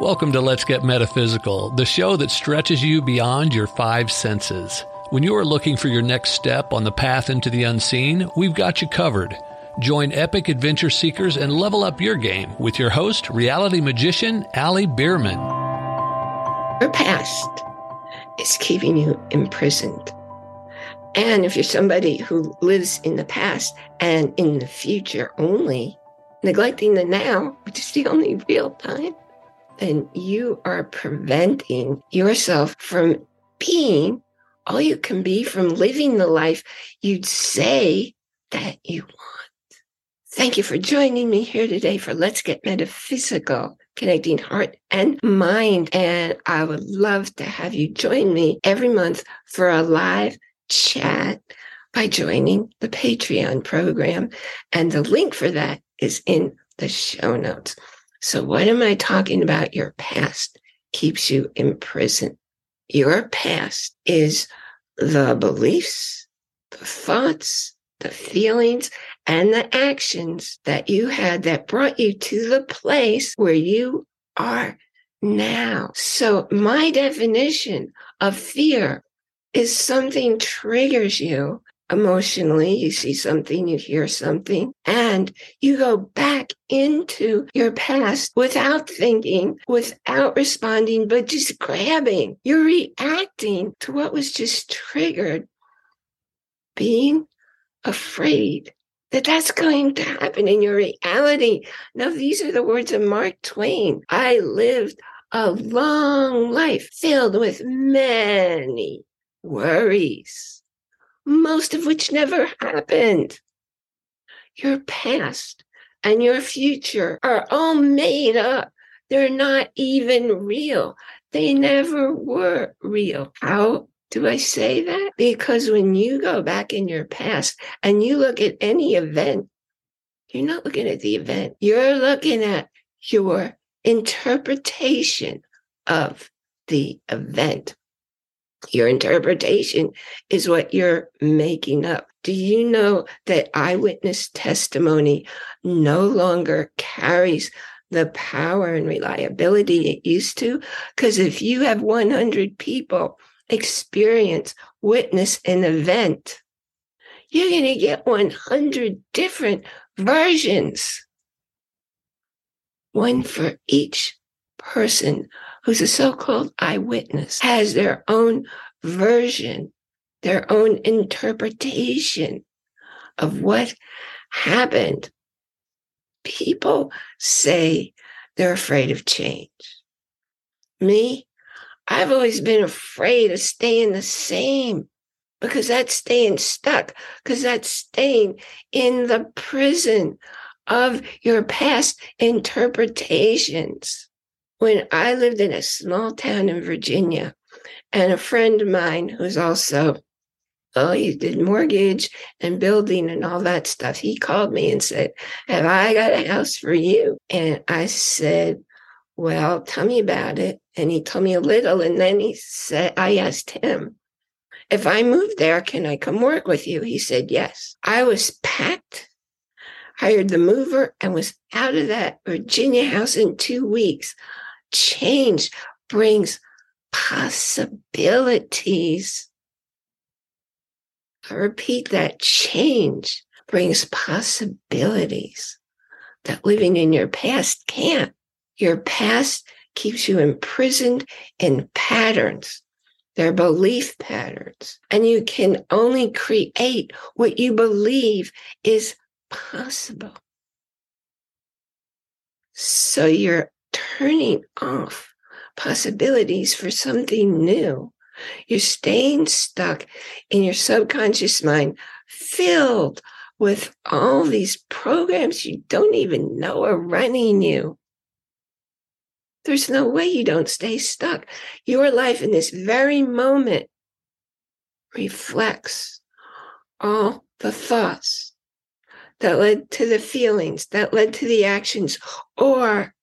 Welcome to Let's Get Metaphysical, the show that stretches you beyond your five senses. When you are looking for your next step on the path into the unseen, we've got you covered. Join epic adventure seekers and level up your game with your host, reality magician Ali Bierman. Your past is keeping you imprisoned. And if you're somebody who lives in the past and in the future only, neglecting the now, which is the only real time, then you are preventing yourself from being all you can be, from living the life you'd say that you want. Thank you for joining me here today for Let's Get Metaphysical, connecting heart and mind. And I would love to have you join me every month for a live chat by joining the Patreon program. And the link for that is in the show notes. So, what am I talking about? Your past keeps you in prison. Your past is the beliefs, the thoughts, the feelings, and the actions that you had that brought you to the place where you are now. So, my definition of fear is something triggers you emotionally. You see something, you hear something, and you go back into your past without thinking, without responding, but just grabbing. You're reacting to what was just triggered. Being afraid that that's going to happen in your reality. Now, these are the words of Mark Twain. I lived a long life filled with many worries, most of which never happened. Your past and your future are all made up. They're not even real. They never were real. How do I say that? Because when you go back in your past and you look at any event, you're not looking at the event. You're looking at your interpretation of the event. Your interpretation is what you're making up. Do you know that eyewitness testimony no longer carries the power and reliability it used to? Because if you have 100 people experience, witness an event, you're going to get 100 different versions. One for each person who's a so called eyewitness has their own version, their own interpretation of what happened. People say they're afraid of change. Me, I've always been afraid of staying the same because that's staying stuck, because that's staying in the prison of your past interpretations. When I lived in a small town in Virginia, and a friend of mine who's also, oh, he did mortgage and building and all that stuff, he called me and said, Have I got a house for you? And I said, Well, tell me about it. And he told me a little. And then he said, I asked him, if I move there, can I come work with you? He said, yes. I was packed, hired the mover, and was out of that Virginia house in two weeks. Change brings possibilities. I repeat that change brings possibilities that living in your past can't. Your past keeps you imprisoned in patterns. They're belief patterns. And you can only create what you believe is possible. So you're turning off possibilities for something new. You're staying stuck in your subconscious mind, filled with all these programs you don't even know are running you. There's no way you don't stay stuck. Your life in this very moment reflects all the thoughts that led to the feelings, that led to the actions, or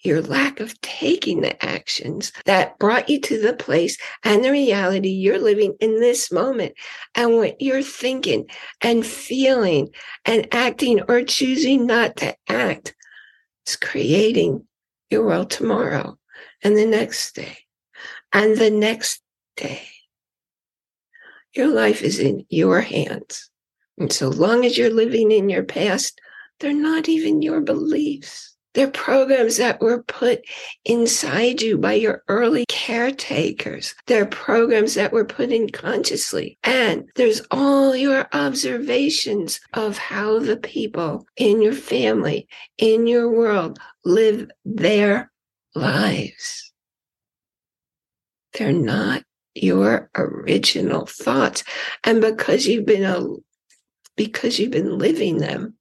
your lack of taking the actions that brought you to the place and the reality you're living in this moment. And what you're thinking and feeling and acting or choosing not to act is creating your world tomorrow. and the next day and the next day. Your life is in your hands. And so long as you're living in your past, they're not even your beliefs. They're programs that were put inside you by your early caretakers. They're programs that were put in consciously. And there's all your observations of how the people in your family, in your world, live their lives. They're not your original thoughts. And because you've been a, because you've been living them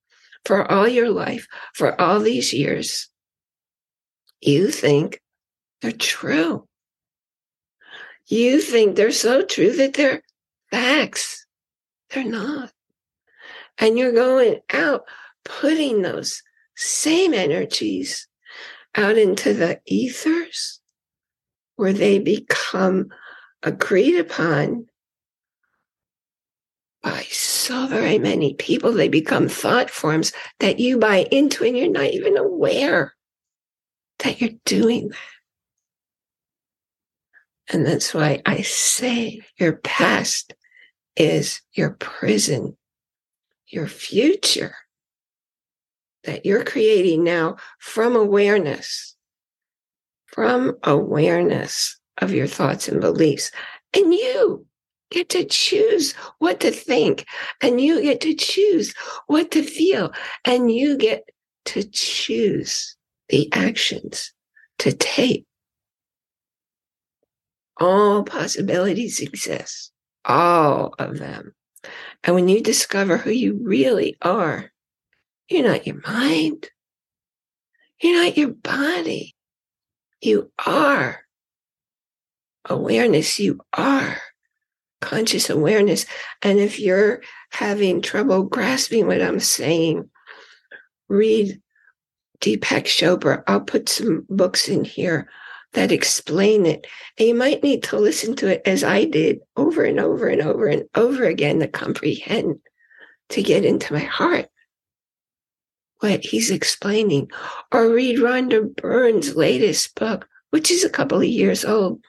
for all your life, for all these years, you think they're true. You think they're so true that they're facts. They're not. And you're going out putting those same energies out into the ethers where they become agreed upon so very many people. They become thought forms that you buy into, and you're not even aware that you're doing that. And that's why I say your past is your prison, your future that you're creating now from awareness, from awareness of your thoughts and beliefs. And you get to choose what to think, and you get to choose what to feel, and you get to choose the actions to take. All possibilities exist, all of them. And when you discover who you really are, you're not your mind. You're not your body. You are awareness. You are conscious awareness. And if you're having trouble grasping what I'm saying, read Deepak Chopra. I'll put some books in here that explain it. And you might need to listen to it as I did over and over and over and over again to comprehend, to get into my heart what he's explaining. Or read Rhonda Byrne's latest book, which is a couple of years old.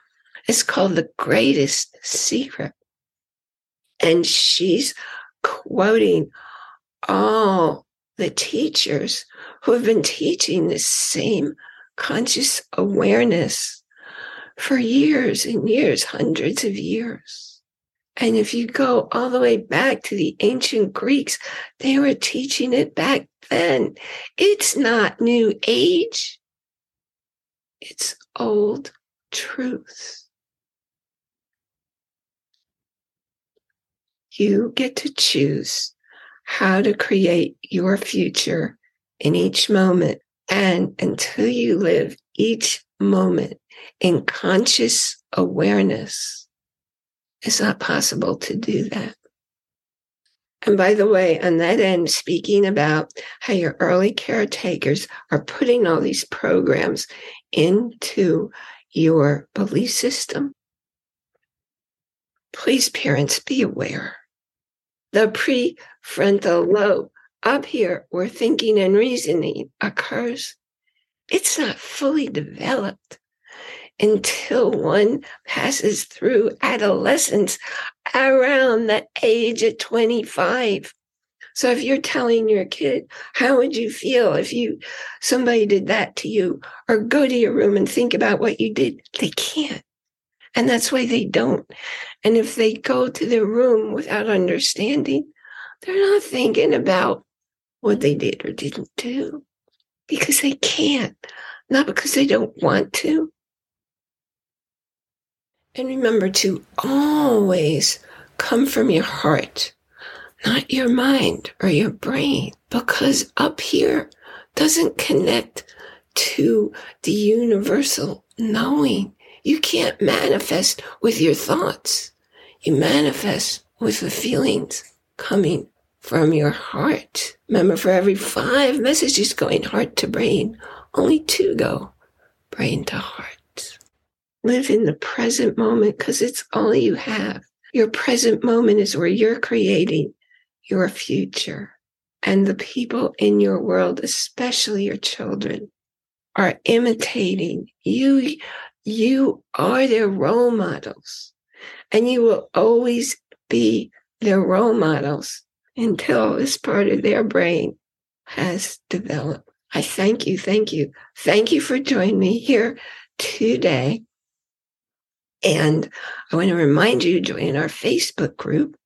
It's called The Greatest Secret. And she's quoting all the teachers who have been teaching this same conscious awareness for years and years, hundreds of years. And if you go all the way back to the ancient Greeks, they were teaching it back then. It's not new age. It's old truth. You get to choose how to create your future in each moment. And until you live each moment in conscious awareness, it's not possible to do that. And by the way, on that end, speaking about how your early caretakers are putting all these programs into your belief system, please, parents, be aware. The prefrontal lobe up here where thinking and reasoning occurs, it's not fully developed until one passes through adolescence around the age of 25. So if you're telling your kid, how would you feel if you somebody did that to you or go to your room and think about what you did? They can't. And that's why they don't. And if they go to their room without understanding, they're not thinking about what they did or didn't do because they can't, not because they don't want to, and remember to always come from your heart, not your mind or your brain, because up here doesn't connect to the universal knowing. You can't manifest with your thoughts. You manifest with the feelings coming from your heart. Remember, for every five messages going heart to brain, only two go brain to heart. Live in the present moment because it's all you have. Your present moment is where you're creating your future. And the people in your world, especially your children, are imitating. You, you are their role models and you will always be their role models until this part of their brain has developed. I thank you. Thank you. Thank you for joining me here today. And I want to remind you to join our Facebook group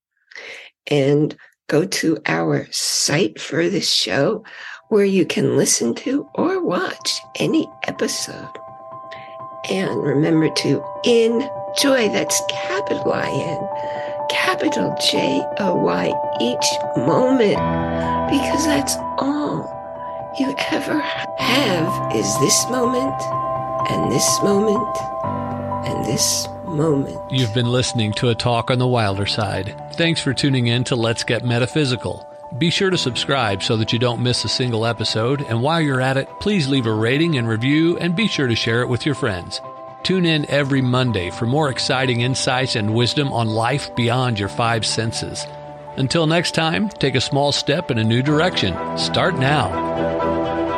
and go to our site for this show where you can listen to or watch any episode. And remember to enjoy, that's capital I N, capital J O Y, each moment, because that's all you ever have is this moment and this moment and this moment. You've been listening to a talk on the wilder side. Thanks for tuning in to Let's Get Metaphysical. Be sure to subscribe so that you don't miss a single episode. And while you're at it, please leave a rating and review and be sure to share it with your friends. Tune in every Monday for more exciting insights and wisdom on life beyond your five senses. Until next time, take a small step in a new direction. Start now.